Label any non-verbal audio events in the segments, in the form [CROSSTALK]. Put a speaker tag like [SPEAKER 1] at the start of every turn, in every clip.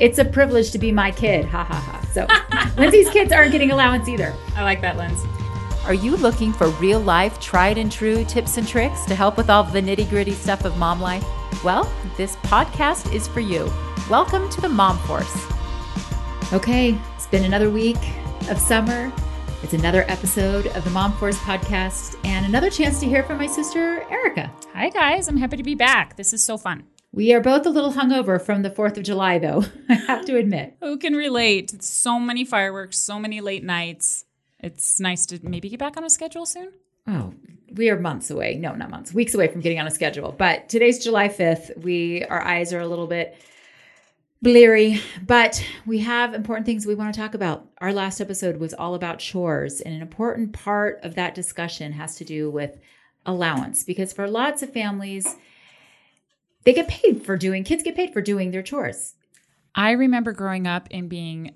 [SPEAKER 1] It's a privilege to be my kid. Ha ha ha. So [LAUGHS] Lindsay's kids aren't getting allowance either.
[SPEAKER 2] I like that, Linz.
[SPEAKER 3] Are you looking for real life, tried and true tips and tricks to help with all the nitty gritty stuff of mom life? Well, this podcast is for you. Welcome to the Mom Force.
[SPEAKER 1] Okay, it's been another week of summer. It's another episode of the Mom Force podcast and another chance to hear from my sister, Erika.
[SPEAKER 2] Hi, guys. I'm happy to be back. This is so fun.
[SPEAKER 1] We are both a little hungover from the 4th of July, though, [LAUGHS] I have to admit.
[SPEAKER 2] Who can relate? So many fireworks, so many late nights. It's nice to maybe get back on a schedule soon.
[SPEAKER 1] Oh, we are months away. No, not months, weeks away from getting on a schedule. But today's July 5th. We our eyes are a little bit bleary, but we have important things we want to talk about. Our last episode was all about chores, and an important part of that discussion has to do with allowance because for lots of families, they get paid for doing kids get paid for doing their chores.
[SPEAKER 2] I remember growing up and being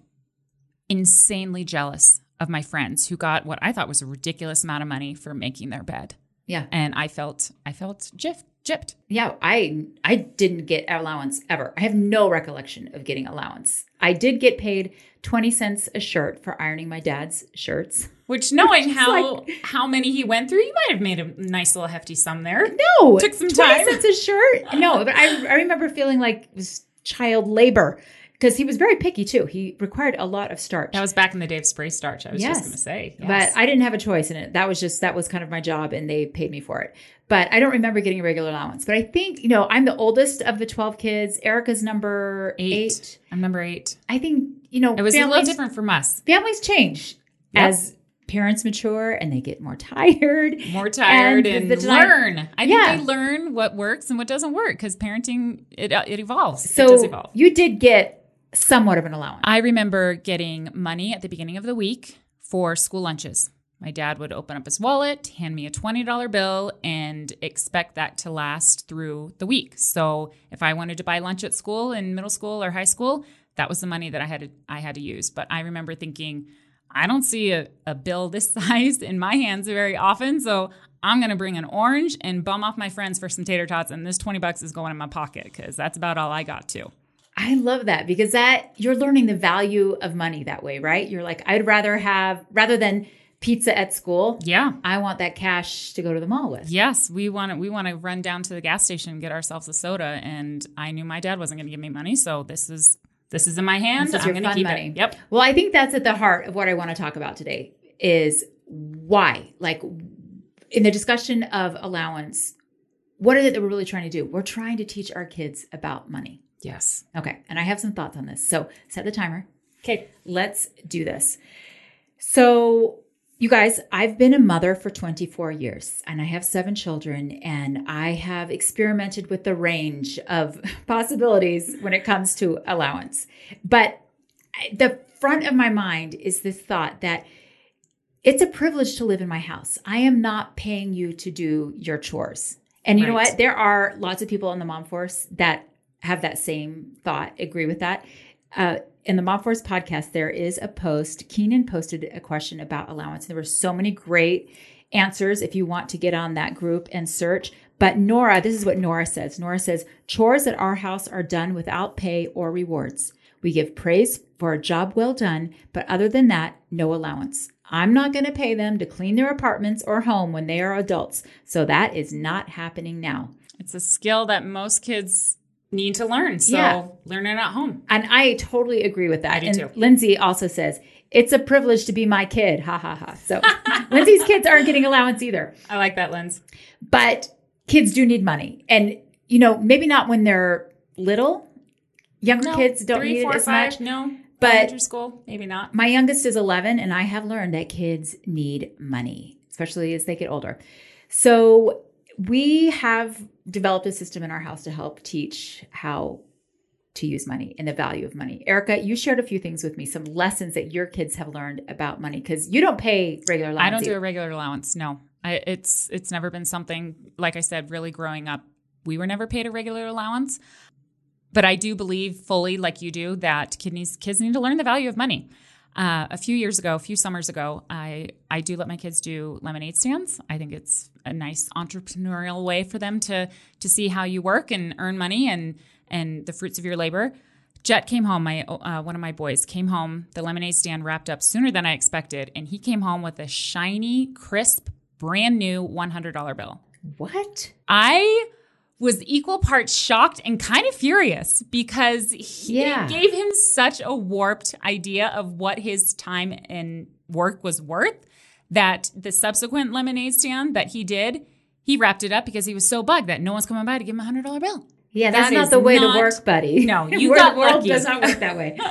[SPEAKER 2] insanely jealous of my friends who got what I thought was a ridiculous amount of money for making their bed.
[SPEAKER 1] Yeah.
[SPEAKER 2] And I felt I felt gypped. gypped.
[SPEAKER 1] Yeah, I I didn't get allowance ever. I have no recollection of getting allowance. I did get paid 20 cents a shirt for ironing my dad's shirts.
[SPEAKER 2] Which knowing [LAUGHS]
[SPEAKER 1] Which
[SPEAKER 2] how
[SPEAKER 1] like-
[SPEAKER 2] how many he went through, you might have made a nice little hefty sum there.
[SPEAKER 1] No,
[SPEAKER 2] Took some
[SPEAKER 1] 20
[SPEAKER 2] time.
[SPEAKER 1] cents a shirt. No, but I, I remember feeling like it was child labor because he was very picky too. He required a lot of starch.
[SPEAKER 2] That was back in the day of spray starch. I was
[SPEAKER 1] Yes.
[SPEAKER 2] just going to say. Yes.
[SPEAKER 1] But I didn't have a choice in it. That was just that was kind of my job, and they paid me for it. But I don't remember getting a regular allowance. But I think you know I'm the oldest of the twelve kids. Erika's number eight.
[SPEAKER 2] eight. I'm number eight.
[SPEAKER 1] I think you know
[SPEAKER 2] It was a little different from us.
[SPEAKER 1] Families change
[SPEAKER 2] Yep.
[SPEAKER 1] as parents mature and they get more tired.
[SPEAKER 2] more tired
[SPEAKER 1] And
[SPEAKER 2] and, learn. I
[SPEAKER 1] Yeah.
[SPEAKER 2] think they learn what works and what doesn't work because parenting it it evolves. it
[SPEAKER 1] So
[SPEAKER 2] does evolve.
[SPEAKER 1] you did get somewhat of an allowance.
[SPEAKER 2] I remember getting money at the beginning of the week for school lunches. My dad would open up his wallet, hand me a $20 bill, and expect that to last through the week. So if I wanted to buy lunch at school in middle school or high school, that was the money that I had to, I had to use. But I remember thinking, I don't see a, a bill this [LAUGHS] size in my hands very often. So I'm going to bring an orange and bum off my friends for some tater tots. And this 20 bucks is going in my pocket because that's about all I got to.
[SPEAKER 1] I love that because that you're learning the value of money that way, right? You're like, I'd rather have rather than pizza at school,
[SPEAKER 2] Yeah.
[SPEAKER 1] I want that cash to go to the mall with.
[SPEAKER 2] Yes, we want to. We want to run down to the gas station and get ourselves a soda. And I knew my dad wasn't going to give me money, so this is this is in my hand. I'm going to keep
[SPEAKER 1] money.
[SPEAKER 2] it. Yep.
[SPEAKER 1] Well, I think that's at the heart of what I want to talk about today is why. Like in the discussion of allowance, what is it that we're really trying to do? We're trying to teach our kids about money.
[SPEAKER 2] Yes.
[SPEAKER 1] Okay. And I have some thoughts on this. So set the timer.
[SPEAKER 2] Okay.
[SPEAKER 1] Let's do this. So, you guys, I've been a mother for 24 years and I have seven children, and I have experimented with the range of [LAUGHS] possibilities when it comes to allowance. But the front of my mind is this thought that it's a privilege to live in my house. I am not paying you to do your chores. And you know what? There are lots of people in the mom force that have that same thought, agree with that. Uh, in the Mom Force podcast, there is a post. Keenan posted a question about allowance. There were so many great answers if you want to get on that group and search. But Nora, this is what Nora says. Nora says, chores at our house are done without pay or rewards. We give praise for a job well done, but other than that, no allowance. I'm not going to pay them to clean their apartments or home when they are adults. So that is not happening now.
[SPEAKER 2] It's a skill that most kids need to learn. So
[SPEAKER 1] Yeah.
[SPEAKER 2] learn it at home.
[SPEAKER 1] And I totally agree with that.
[SPEAKER 2] I do
[SPEAKER 1] and
[SPEAKER 2] too.
[SPEAKER 1] Lindsay also says, it's a privilege to be my kid. Ha ha ha. So [LAUGHS] Lindsay's kids aren't getting allowance either.
[SPEAKER 2] I like that Linz.
[SPEAKER 1] But kids do need money. And, you know, maybe not when they're little. Younger
[SPEAKER 2] No,
[SPEAKER 1] kids don't
[SPEAKER 2] three,
[SPEAKER 1] need
[SPEAKER 2] four,
[SPEAKER 1] it as
[SPEAKER 2] five,
[SPEAKER 1] much.
[SPEAKER 2] No,
[SPEAKER 1] But-
[SPEAKER 2] elementary school, maybe not.
[SPEAKER 1] My youngest is 11, and I have learned that kids need money, especially as they get older. So we have developed a system in our house to help teach how to use money and the value of money. Erika, you shared a few things with me, some lessons that your kids have learned about money because you don't pay regular allowance.
[SPEAKER 2] I don't do
[SPEAKER 1] either.
[SPEAKER 2] a regular allowance. No, I, it's it's never been something. Like I said, really growing up, we were never paid a regular allowance. But I do believe fully, like you do, that kidneys kids need to learn the value of money. Uh, a few years ago, a few summers ago, I I do let my kids do lemonade stands. I think it's a nice entrepreneurial way for them to to see how you work and earn money and and the fruits of your labor. Jett came home. My uh, one of my boys came home. The lemonade stand wrapped up sooner than I expected, and he came home with a shiny, crisp, brand new one hundred dollar bill.
[SPEAKER 1] What?
[SPEAKER 2] I was equal parts shocked and kind of furious because he
[SPEAKER 1] Yeah.
[SPEAKER 2] it gave him such a warped idea of what his time and work was worth that the subsequent lemonade stand that he did, he wrapped it up because he was so bugged that no one's coming by to give him a hundred dollar bill.
[SPEAKER 1] Yeah, that's
[SPEAKER 2] That
[SPEAKER 1] not the way
[SPEAKER 2] not-
[SPEAKER 1] to work, buddy.
[SPEAKER 2] No, [LAUGHS] you got
[SPEAKER 1] world
[SPEAKER 2] lucky.
[SPEAKER 1] does not work that way. [LAUGHS]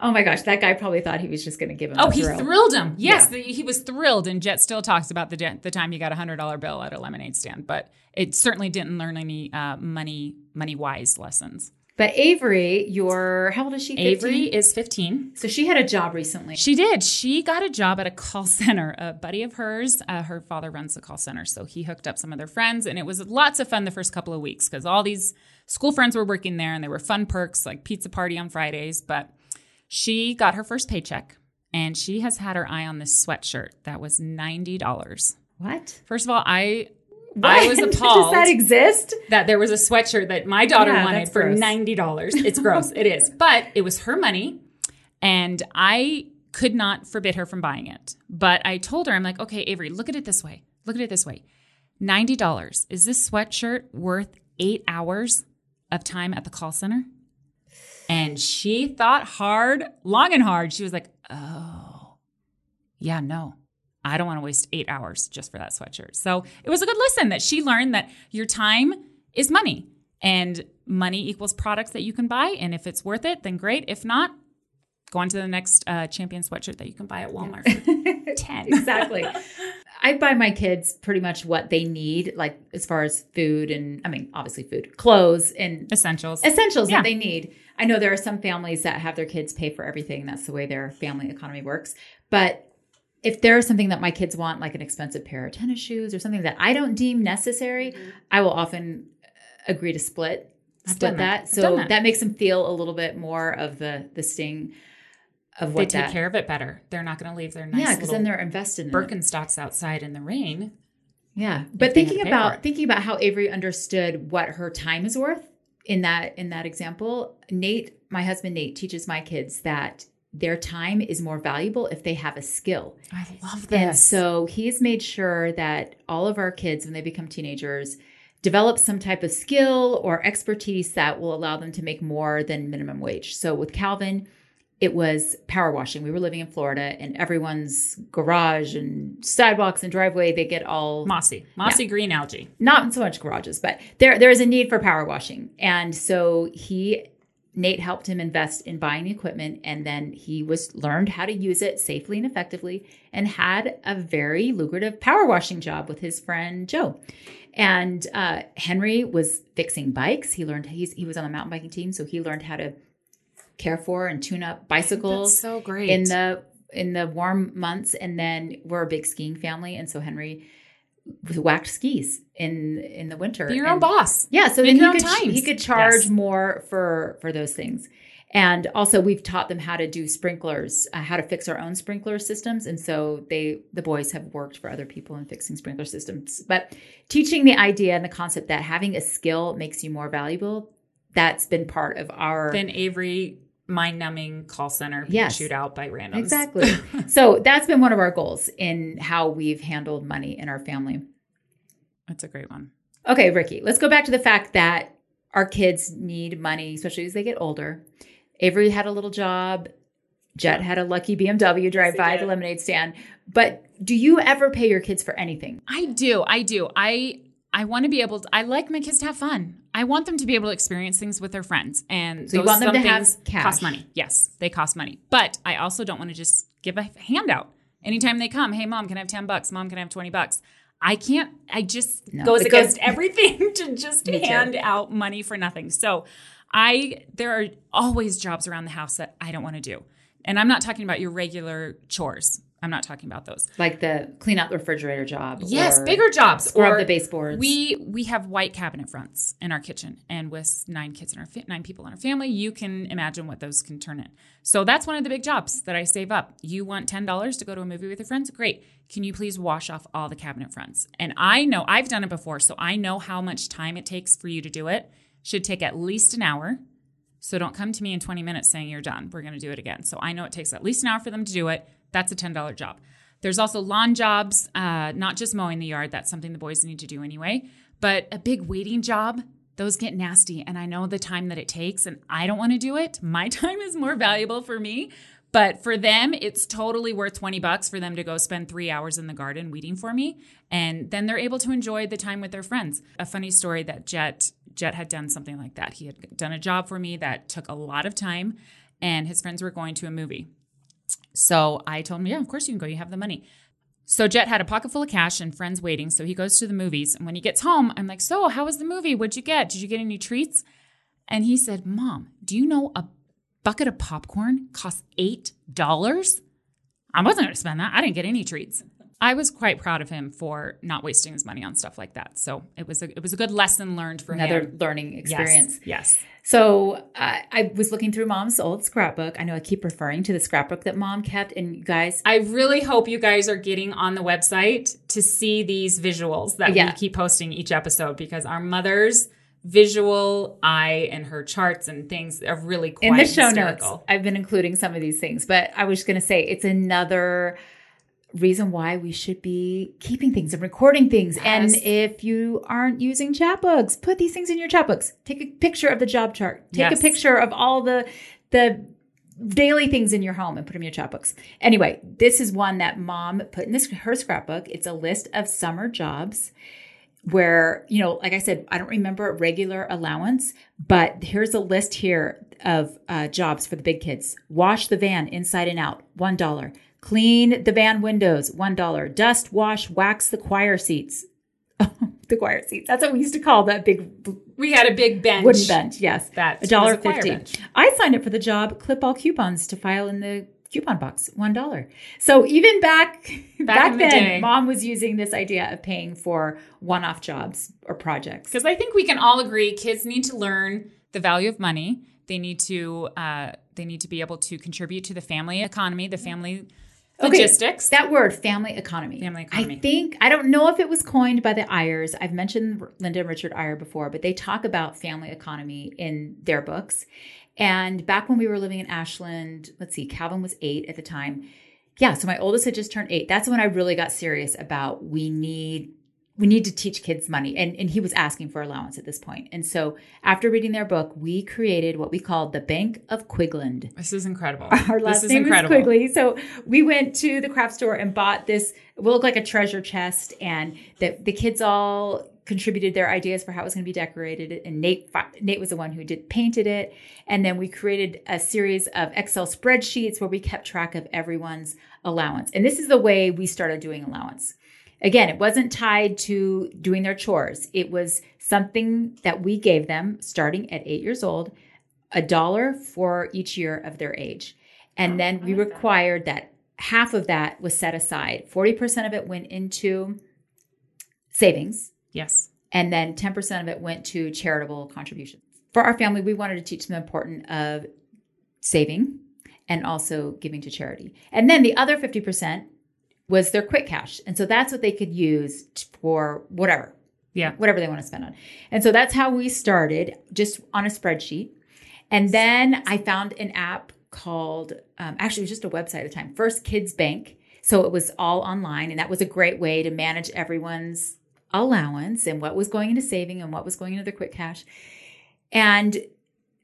[SPEAKER 1] Oh my gosh, that guy probably thought he was just going to give him.
[SPEAKER 2] Oh, he
[SPEAKER 1] thrill.
[SPEAKER 2] thrilled him. Yes,
[SPEAKER 1] Yeah.
[SPEAKER 2] the, he was thrilled. And Jett still talks about the the time he got a hundred dollar bill at a lemonade stand, but it certainly didn't learn any uh, money money wise lessons.
[SPEAKER 1] But Avery, your how old is she? 15?
[SPEAKER 2] Avery is fifteen.
[SPEAKER 1] So she had a job recently.
[SPEAKER 2] She did. She got a job at a call [LAUGHS] center. A buddy of hers, uh, her father runs the call center, so he hooked up some of their friends, and it was lots of fun the first couple of weeks because all these school friends were working there, and there were fun perks like pizza party on Fridays. But she got her first paycheck, and she has had her eye on this sweatshirt that was ninety dollars.
[SPEAKER 1] What?
[SPEAKER 2] First of all, I I was appalled [LAUGHS]
[SPEAKER 1] Does that exist?
[SPEAKER 2] that there was a sweatshirt that my daughter
[SPEAKER 1] Yeah,
[SPEAKER 2] wanted for
[SPEAKER 1] gross.
[SPEAKER 2] $90. [LAUGHS] It's gross. It is. But it was her money and I could not forbid her from buying it. But I told her, I'm like, okay, Avery, look at it this way. Look at it this way. $90. Is this sweatshirt worth eight hours of time at the call center? And she thought hard, long and hard. She was like, oh, yeah, no. I don't want to waste eight hours just for that sweatshirt. So it was a good lesson that she learned that your time is money and money equals products that you can buy. And if it's worth it, then great. If not, go on to the next uh, champion sweatshirt that you can buy at Walmart for [LAUGHS] 10.
[SPEAKER 1] exactly. I buy my kids pretty much what they need, like as far as food and I mean, obviously food, clothes, and
[SPEAKER 2] Essentials.
[SPEAKER 1] essentials
[SPEAKER 2] Yeah.
[SPEAKER 1] that they need. I know there are some families that have their kids pay for everything. That's the way their family economy works. But if there's something that my kids want, like an expensive pair of tennis shoes or something that I don't deem necessary, I will often uh, agree to split
[SPEAKER 2] I've
[SPEAKER 1] split
[SPEAKER 2] that.
[SPEAKER 1] that. So that.
[SPEAKER 2] that.
[SPEAKER 1] makes them feel a little bit more of the the sting of what They
[SPEAKER 2] take
[SPEAKER 1] that.
[SPEAKER 2] care of it better. They're not going to leave their nice
[SPEAKER 1] yeah, because then they're invested in it.
[SPEAKER 2] Birkenstocks outside in the rain.
[SPEAKER 1] Yeah, but thinking
[SPEAKER 2] to pay for
[SPEAKER 1] about thinking about how Avery understood what her time is worth in that in that example, Nate, my husband Nate, teaches my kids that their time is more valuable if they have a skill.
[SPEAKER 2] I love
[SPEAKER 1] And so he's made sure that all of our kids, when they become teenagers, develop some type of skill or expertise that will allow them to make more than minimum wage. So with Calvin, it was power washing. We were living in Florida and everyone's garage and sidewalks and driveway, they get all
[SPEAKER 2] mossy, mossy green algae.
[SPEAKER 1] not so much garages, but there there is a need for power washing. And so he Nate helped him invest in buying the equipment and then he was learned how to use it safely and effectively and had a very lucrative power washing job with his friend Joe. And uh, Henry was fixing bikes. He learned he's, he was on the mountain biking team, so he learned how to care for and tune up bicycles
[SPEAKER 2] That's so great.
[SPEAKER 1] in the in the warm months and then we're a big skiing family and so henry whacked skis in in the winter
[SPEAKER 2] Be your
[SPEAKER 1] And-
[SPEAKER 2] own boss.
[SPEAKER 1] yeah so
[SPEAKER 2] Make
[SPEAKER 1] then
[SPEAKER 2] your
[SPEAKER 1] he
[SPEAKER 2] own
[SPEAKER 1] could,
[SPEAKER 2] times.
[SPEAKER 1] he could charge
[SPEAKER 2] Yes.
[SPEAKER 1] more for for those things and also we've taught them how to do sprinklers uh, how to fix our own sprinkler systems and so they the boys have worked for other people in fixing sprinkler systems but teaching the idea and the concept that having a skill makes you more valuable that's been part of our
[SPEAKER 2] Then Avery mind numbing call center being
[SPEAKER 1] Yes.
[SPEAKER 2] shoot out by randoms.
[SPEAKER 1] Exactly. [LAUGHS] so that's been one of our goals in how we've handled money in our family.
[SPEAKER 2] That's a great one.
[SPEAKER 1] Okay, Ricky, let's go back to the fact that our kids need money, especially as they get older. Avery had a little job. Jett had a lucky BMW drive by the lemonade stand. But do you ever pay your kids for anything?
[SPEAKER 2] I do. I do. I I want to be able to I like my kids to have fun. I want them to be able to experience things with their friends. And
[SPEAKER 1] So you
[SPEAKER 2] those
[SPEAKER 1] want them to have
[SPEAKER 2] things
[SPEAKER 1] cash.
[SPEAKER 2] cost money. Yes, they cost money. But I also don't want to just give a handout. Anytime they come, hey mom, can I have 10 bucks? Mom, can I have 20 bucks? I can't, I just
[SPEAKER 1] No,
[SPEAKER 2] goes against everything [LAUGHS] to just
[SPEAKER 1] Me too.
[SPEAKER 2] hand out money for nothing. So I there are always jobs around the house that I don't want to do. And I'm not talking about your regular chores. I'm not talking about those.
[SPEAKER 1] Like the clean out the refrigerator job?
[SPEAKER 2] Yes, bigger jobs.
[SPEAKER 1] Scrub
[SPEAKER 2] or
[SPEAKER 1] the baseboards?
[SPEAKER 2] We we have white cabinet fronts in our kitchen, and with nine kids in our fa- nine people in our family, you can imagine what those can turn in. So that's one of the big jobs that I save up. You want ten dollars to go to a movie with your friends? Great. Can you please wash off all the cabinet fronts? And I know I've done it before, so I know how much time it takes for you to do it. Should take at least an hour. So don't come to me in 20 minutes saying you're done. We're going to do it again. So I know it takes at least an hour for them to do it. That's a $10 job. There's also lawn jobs, uh, not just mowing the yard. That's something the boys need to do anyway. But a big waiting job, those get nasty. And I know the time that it takes, and I don't want to do it. My [LAUGHS] time is more valuable for me. But for them, it's totally worth 20 bucks for them to go spend three hours in the garden weeding for me. And then they're able to enjoy the time with their friends. A funny story that Jett Jett had done something like that. He had done a job for me that took a lot of time, and his friends were going to a movie. So I told him, Yeah, of course you can go. You have the money. So Jett had a pocket full of cash and friends waiting. So he goes to the movies. And when he gets home, I'm like, So, how was the movie? What'd you get? Did you get any treats? And he said, Mom, do you know a bucket of popcorn costs $8? I wasn't going to spend that. I didn't get any treats. I was quite proud of him for not wasting his money on stuff like that. So it was a it was a good lesson learned for
[SPEAKER 1] Another
[SPEAKER 2] him.
[SPEAKER 1] learning experience.
[SPEAKER 2] Yes. yes.
[SPEAKER 1] So uh, I was looking through mom's old scrapbook. I know I keep referring to the scrapbook that mom kept. And you guys,
[SPEAKER 2] I really hope you guys are getting on the website to see these visuals that
[SPEAKER 1] Yeah.
[SPEAKER 2] we keep posting each episode because our mother's visual eye and her charts and things are really quite
[SPEAKER 1] in the show
[SPEAKER 2] hysterical.
[SPEAKER 1] notes, I've been including some of these things, but I was going to say it's another reason why we should be keeping things and recording things. And if you aren't using Chatbooks, put these things in your Chatbooks. Take a picture of the job chart. Take
[SPEAKER 2] Yes.
[SPEAKER 1] a picture of all the the daily things in your home and put them in your Chatbooks. Anyway, this is one that mom put in this her scrapbook. It's a list of summer jobs where, you know, like I said, I don't remember a regular allowance, but here's a list here of uh, jobs for the big kids. Wash the van inside and out, $1. Clean the van windows, $1. Dust, wash, wax the choir seats. [LAUGHS] the choir seats. That's what we used to call that big
[SPEAKER 2] We had a big bench.
[SPEAKER 1] wooden bench. Yes.
[SPEAKER 2] That
[SPEAKER 1] a dollar
[SPEAKER 2] was choir bench.
[SPEAKER 1] I signed up for the job, clip all coupons to file in the coupon box, one dollar. So even back [LAUGHS] back,
[SPEAKER 2] the
[SPEAKER 1] then,
[SPEAKER 2] day.
[SPEAKER 1] mom was using this idea of paying for one-off jobs or projects.
[SPEAKER 2] Because I think we can all agree kids need to learn the value of money. They need to uh, they need to be able to contribute to the family economy, the family logistics.
[SPEAKER 1] That word, family economy.
[SPEAKER 2] Family economy.
[SPEAKER 1] I think I don't know if it was coined by the Eyres. I've mentioned Linda and Richard Eyre before, but they talk about family economy in their books. And back when we were living in Ashland, let's see, Calvin was eight at the time. Yeah, so my oldest had just turned eight. That's when I really got serious about we need we need to teach kids money. And, and he was asking for allowance at this point. And so after reading their book, we created what we called the Bank of Quigland.
[SPEAKER 2] this is incredible. [LAUGHS]
[SPEAKER 1] Our last
[SPEAKER 2] this is
[SPEAKER 1] name
[SPEAKER 2] incredible.
[SPEAKER 1] is Quigley. So we went to the craft store and bought this. It will look like a treasure chest, and the the kids all contributed their ideas for how it was going to be decorated. And Nate Nate was the one who did painted it, and then we created a series of Excel spreadsheets where we kept track of everyone's allowance. And this is the way we started doing allowance. Again, it wasn't tied to doing their chores. It was something that we gave them starting at eight years old, a dollar for each year of their age. And oh, then we required that half of that was set aside. 40% of it went into savings,
[SPEAKER 2] Yes.
[SPEAKER 1] and then 10% of it went to charitable contributions. For our family, we wanted to teach them the importance of saving and also giving to charity. And then the other 50% was their quick cash. And so that's what they could use for whatever,
[SPEAKER 2] Yeah.
[SPEAKER 1] whatever they want to spend on. And so that's how we started, just on a spreadsheet. And then I found an app called, um, actually, it was just a website at the time, First Kids Bank. So it was all online, and that was a great way to manage everyone's allowance and what was going into saving and what was going into their quick cash. And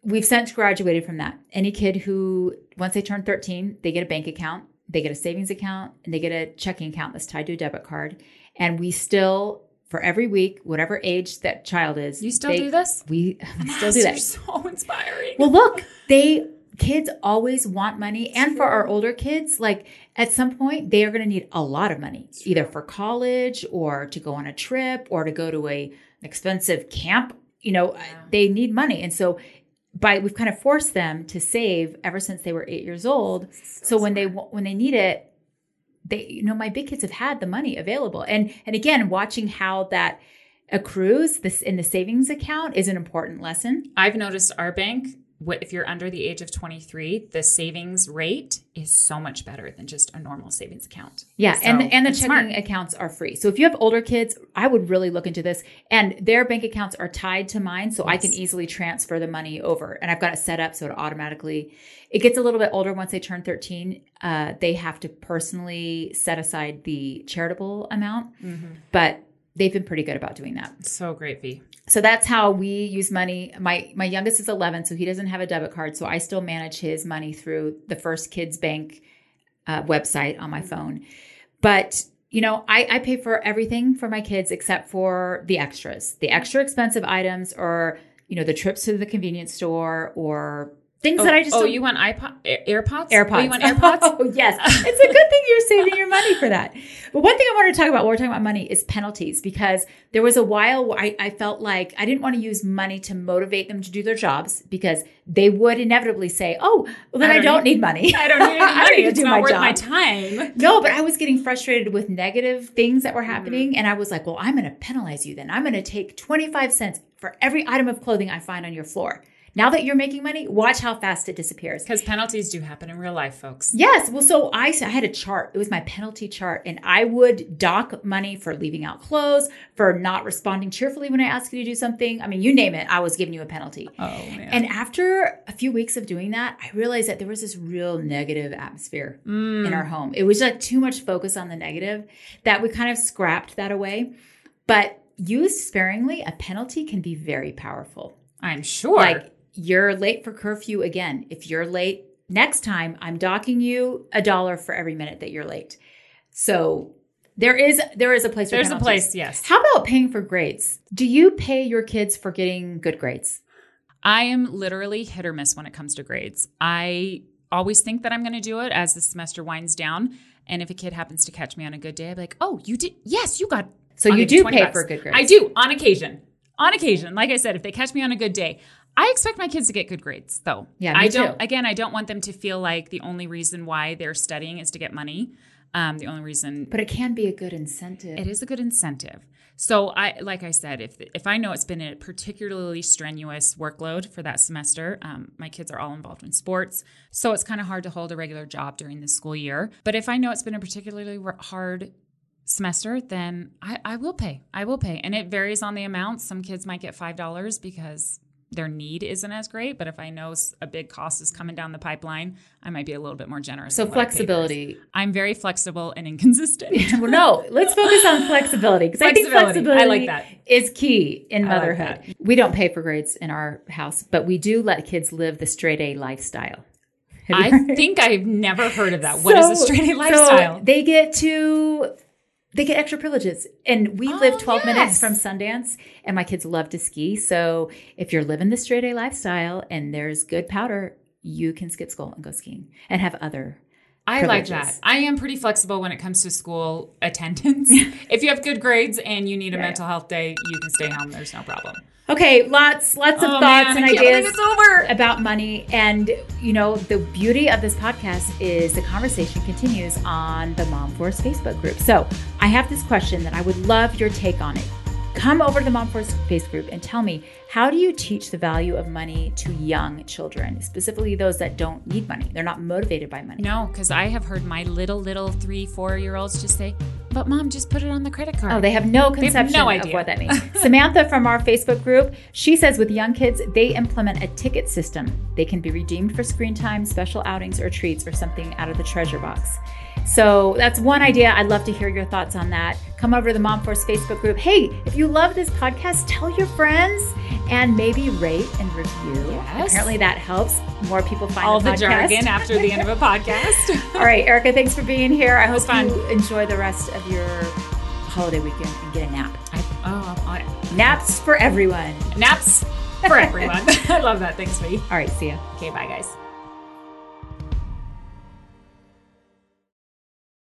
[SPEAKER 1] we've since graduated from that. Any kid who, once they turn 13, they get a bank account, they get a savings account, and they get a checking account that's tied to a debit card. And we still, for every week, whatever age that child is,
[SPEAKER 2] You still
[SPEAKER 1] they-
[SPEAKER 2] do this?
[SPEAKER 1] We [LAUGHS] still do that.
[SPEAKER 2] so inspiring.
[SPEAKER 1] Well, look, they kids always want money, and for our older kids, like at some point, they are going to need a lot of money, either for college or to go on a trip or to go to a an expensive camp. You know, they need money, and so by we've kind of forced them to save ever since they were eight years old. So, when they when they need it, they you know my big kids have had the money available, and and again, watching how that accrues this in the savings account is an important lesson.
[SPEAKER 2] I've noticed our bank, what if you're under the age of 23, the savings rate is so much better than just a normal savings account.
[SPEAKER 1] Yeah,
[SPEAKER 2] So,
[SPEAKER 1] and and the checking
[SPEAKER 2] smart.
[SPEAKER 1] accounts are free. So if you have older kids, I would really look into this. And their bank accounts are tied to mine, so I can easily transfer the money over. And I've got it set up so it automatically. It gets a little bit older once they turn thirteen. Uh, they have to personally set aside the charitable amount,
[SPEAKER 2] Mm-hmm.
[SPEAKER 1] but they've been pretty good about doing that.
[SPEAKER 2] So great, V.
[SPEAKER 1] So that's how we use money. My my youngest is 11, so he doesn't have a debit card. So I still manage his money through the First Kids Bank uh, website on my phone. But you know, I, I pay for everything for my kids except for the extras, the extra expensive items, or you know, the trips to the convenience store, or things
[SPEAKER 2] Oh,
[SPEAKER 1] that I just
[SPEAKER 2] oh,
[SPEAKER 1] don't-
[SPEAKER 2] you want iPod, AirPods?
[SPEAKER 1] AirPods.
[SPEAKER 2] Oh, you want [LAUGHS] AirPods?
[SPEAKER 1] Oh, yes. [LAUGHS] It's a good thing you're saving your money for that. But one thing I wanted to talk about while we're talking about money is penalties because there was a while where I, I felt like I didn't want to use money to motivate them to do their jobs because they would inevitably say, oh, well, then I
[SPEAKER 2] I
[SPEAKER 1] don't,
[SPEAKER 2] don't
[SPEAKER 1] need money. [LAUGHS]
[SPEAKER 2] I don't need any
[SPEAKER 1] I don't need to
[SPEAKER 2] It's
[SPEAKER 1] do
[SPEAKER 2] not
[SPEAKER 1] my
[SPEAKER 2] worth
[SPEAKER 1] job.
[SPEAKER 2] my time.
[SPEAKER 1] No, but I was getting frustrated with negative things that were
[SPEAKER 2] Mm-hmm.
[SPEAKER 1] happening. And I was like, well, I'm going to penalize you then. I'm going to take 25 cents for every item of clothing I find on your floor. Now that you're making money, watch how fast it disappears.
[SPEAKER 2] Because penalties do happen in real life, folks.
[SPEAKER 1] Yes. Well, so I, I had a chart. It was my penalty chart, and I would dock money for leaving out clothes, for not responding cheerfully when I asked you to do something. I mean, you name it, I was giving you a penalty.
[SPEAKER 2] Oh, man.
[SPEAKER 1] And after a few weeks of doing that, I realized that there was this real negative atmosphere in mm. our home. It was like too much focus on the negative that we kind of scrapped that away. But used sparingly, a penalty can be very powerful.
[SPEAKER 2] I'm sure.
[SPEAKER 1] Like you're late for curfew again. If you're late next time, I'm docking you a dollar for every minute that you're late. So there is there is a place. For
[SPEAKER 2] There's a place, yes.
[SPEAKER 1] How about paying for grades? Do you pay your kids for getting good grades?
[SPEAKER 2] I am literally hit or miss when it comes to grades. I always think that I'm going to do it as the semester winds down. And if a kid happens to catch me on a good day, I'd be like, oh, you did? Yes, you got.
[SPEAKER 1] So
[SPEAKER 2] I'll
[SPEAKER 1] you do pay
[SPEAKER 2] bucks.
[SPEAKER 1] for good grades.
[SPEAKER 2] I do on occasion. On occasion. Like I said, if they catch me on a good day, I expect my kids to get good grades, though.
[SPEAKER 1] Yeah, me
[SPEAKER 2] I don't.
[SPEAKER 1] too.
[SPEAKER 2] Again, I don't want them to feel like the only reason why they're studying is to get money. Um, the only reason
[SPEAKER 1] But it can be a good incentive.
[SPEAKER 2] it is a good incentive. So I, like I said, if if I know it's been a particularly strenuous workload for that semester, um, my kids are all involved in sports, so it's kind of hard to hold a regular job during the school year. But if I know it's been a particularly hard semester, then I, I will pay. I will pay, and it varies on the amount. Some kids might get five dollars because their need isn't as great. But if I know a big cost is coming down the pipeline, I might be a little bit more generous.
[SPEAKER 1] so
[SPEAKER 2] in what I pay for.
[SPEAKER 1] flexibility.
[SPEAKER 2] I'm very flexible and inconsistent. [LAUGHS]
[SPEAKER 1] well, no, let's focus on flexibility because I think
[SPEAKER 2] Flexibility. I like that.
[SPEAKER 1] is key in
[SPEAKER 2] I like
[SPEAKER 1] motherhood. we don't pay for grades in our house, but we do let kids live the straight A lifestyle.
[SPEAKER 2] I think I've never heard of that. What is a straight A
[SPEAKER 1] so
[SPEAKER 2] lifestyle?
[SPEAKER 1] they get to they get extra privileges. And we
[SPEAKER 2] Oh,
[SPEAKER 1] live 12 minutes from Sundance and my kids love to ski. So if you're living the straight A lifestyle and there's good powder, you can skip school and go skiing and have other
[SPEAKER 2] I like that. I am pretty flexible when it comes to school attendance. [LAUGHS] if you have good grades and you need a
[SPEAKER 1] Yeah,
[SPEAKER 2] mental health day, you can stay home. There's no problem.
[SPEAKER 1] Okay, lots lots of
[SPEAKER 2] Oh,
[SPEAKER 1] thoughts
[SPEAKER 2] man,
[SPEAKER 1] and ideas
[SPEAKER 2] over.
[SPEAKER 1] about money and you know the beauty of this podcast is the conversation continues on the Mom Force Facebook group. So, I have this question that I would love your take on it. Come over to the Mom Force Facebook group and tell me how do you teach the value of money to young children, specifically those that don't need money. They're not motivated by money.
[SPEAKER 2] No, because I have heard my little, little three, four year olds just say, but mom, just put it on the credit card.
[SPEAKER 1] Oh, they have no
[SPEAKER 2] have
[SPEAKER 1] conception
[SPEAKER 2] no
[SPEAKER 1] of what that means. [LAUGHS] Samantha from our Facebook group, she says with young kids, they implement a ticket system. They can be redeemed for screen time, special outings, or treats, or something out of the treasure box. So that's one idea. I'd love to hear your thoughts on that. Come over to the Mom Force Facebook group. Hey, if you love this podcast, tell your friends and maybe rate and review.
[SPEAKER 2] Yes.
[SPEAKER 1] Apparently that helps more people find
[SPEAKER 2] all
[SPEAKER 1] the,
[SPEAKER 2] the
[SPEAKER 1] podcast.
[SPEAKER 2] jargon after the end of a [LAUGHS] podcast.
[SPEAKER 1] All right, Erika, thanks for being here. I hope
[SPEAKER 2] fun.
[SPEAKER 1] you enjoy the rest of your holiday weekend and get a nap.
[SPEAKER 2] I, oh, I,
[SPEAKER 1] Naps for everyone.
[SPEAKER 2] naps for everyone. [LAUGHS] [LAUGHS] I love that. Thanks, V.
[SPEAKER 1] All right, see ya.
[SPEAKER 2] Okay, bye, guys.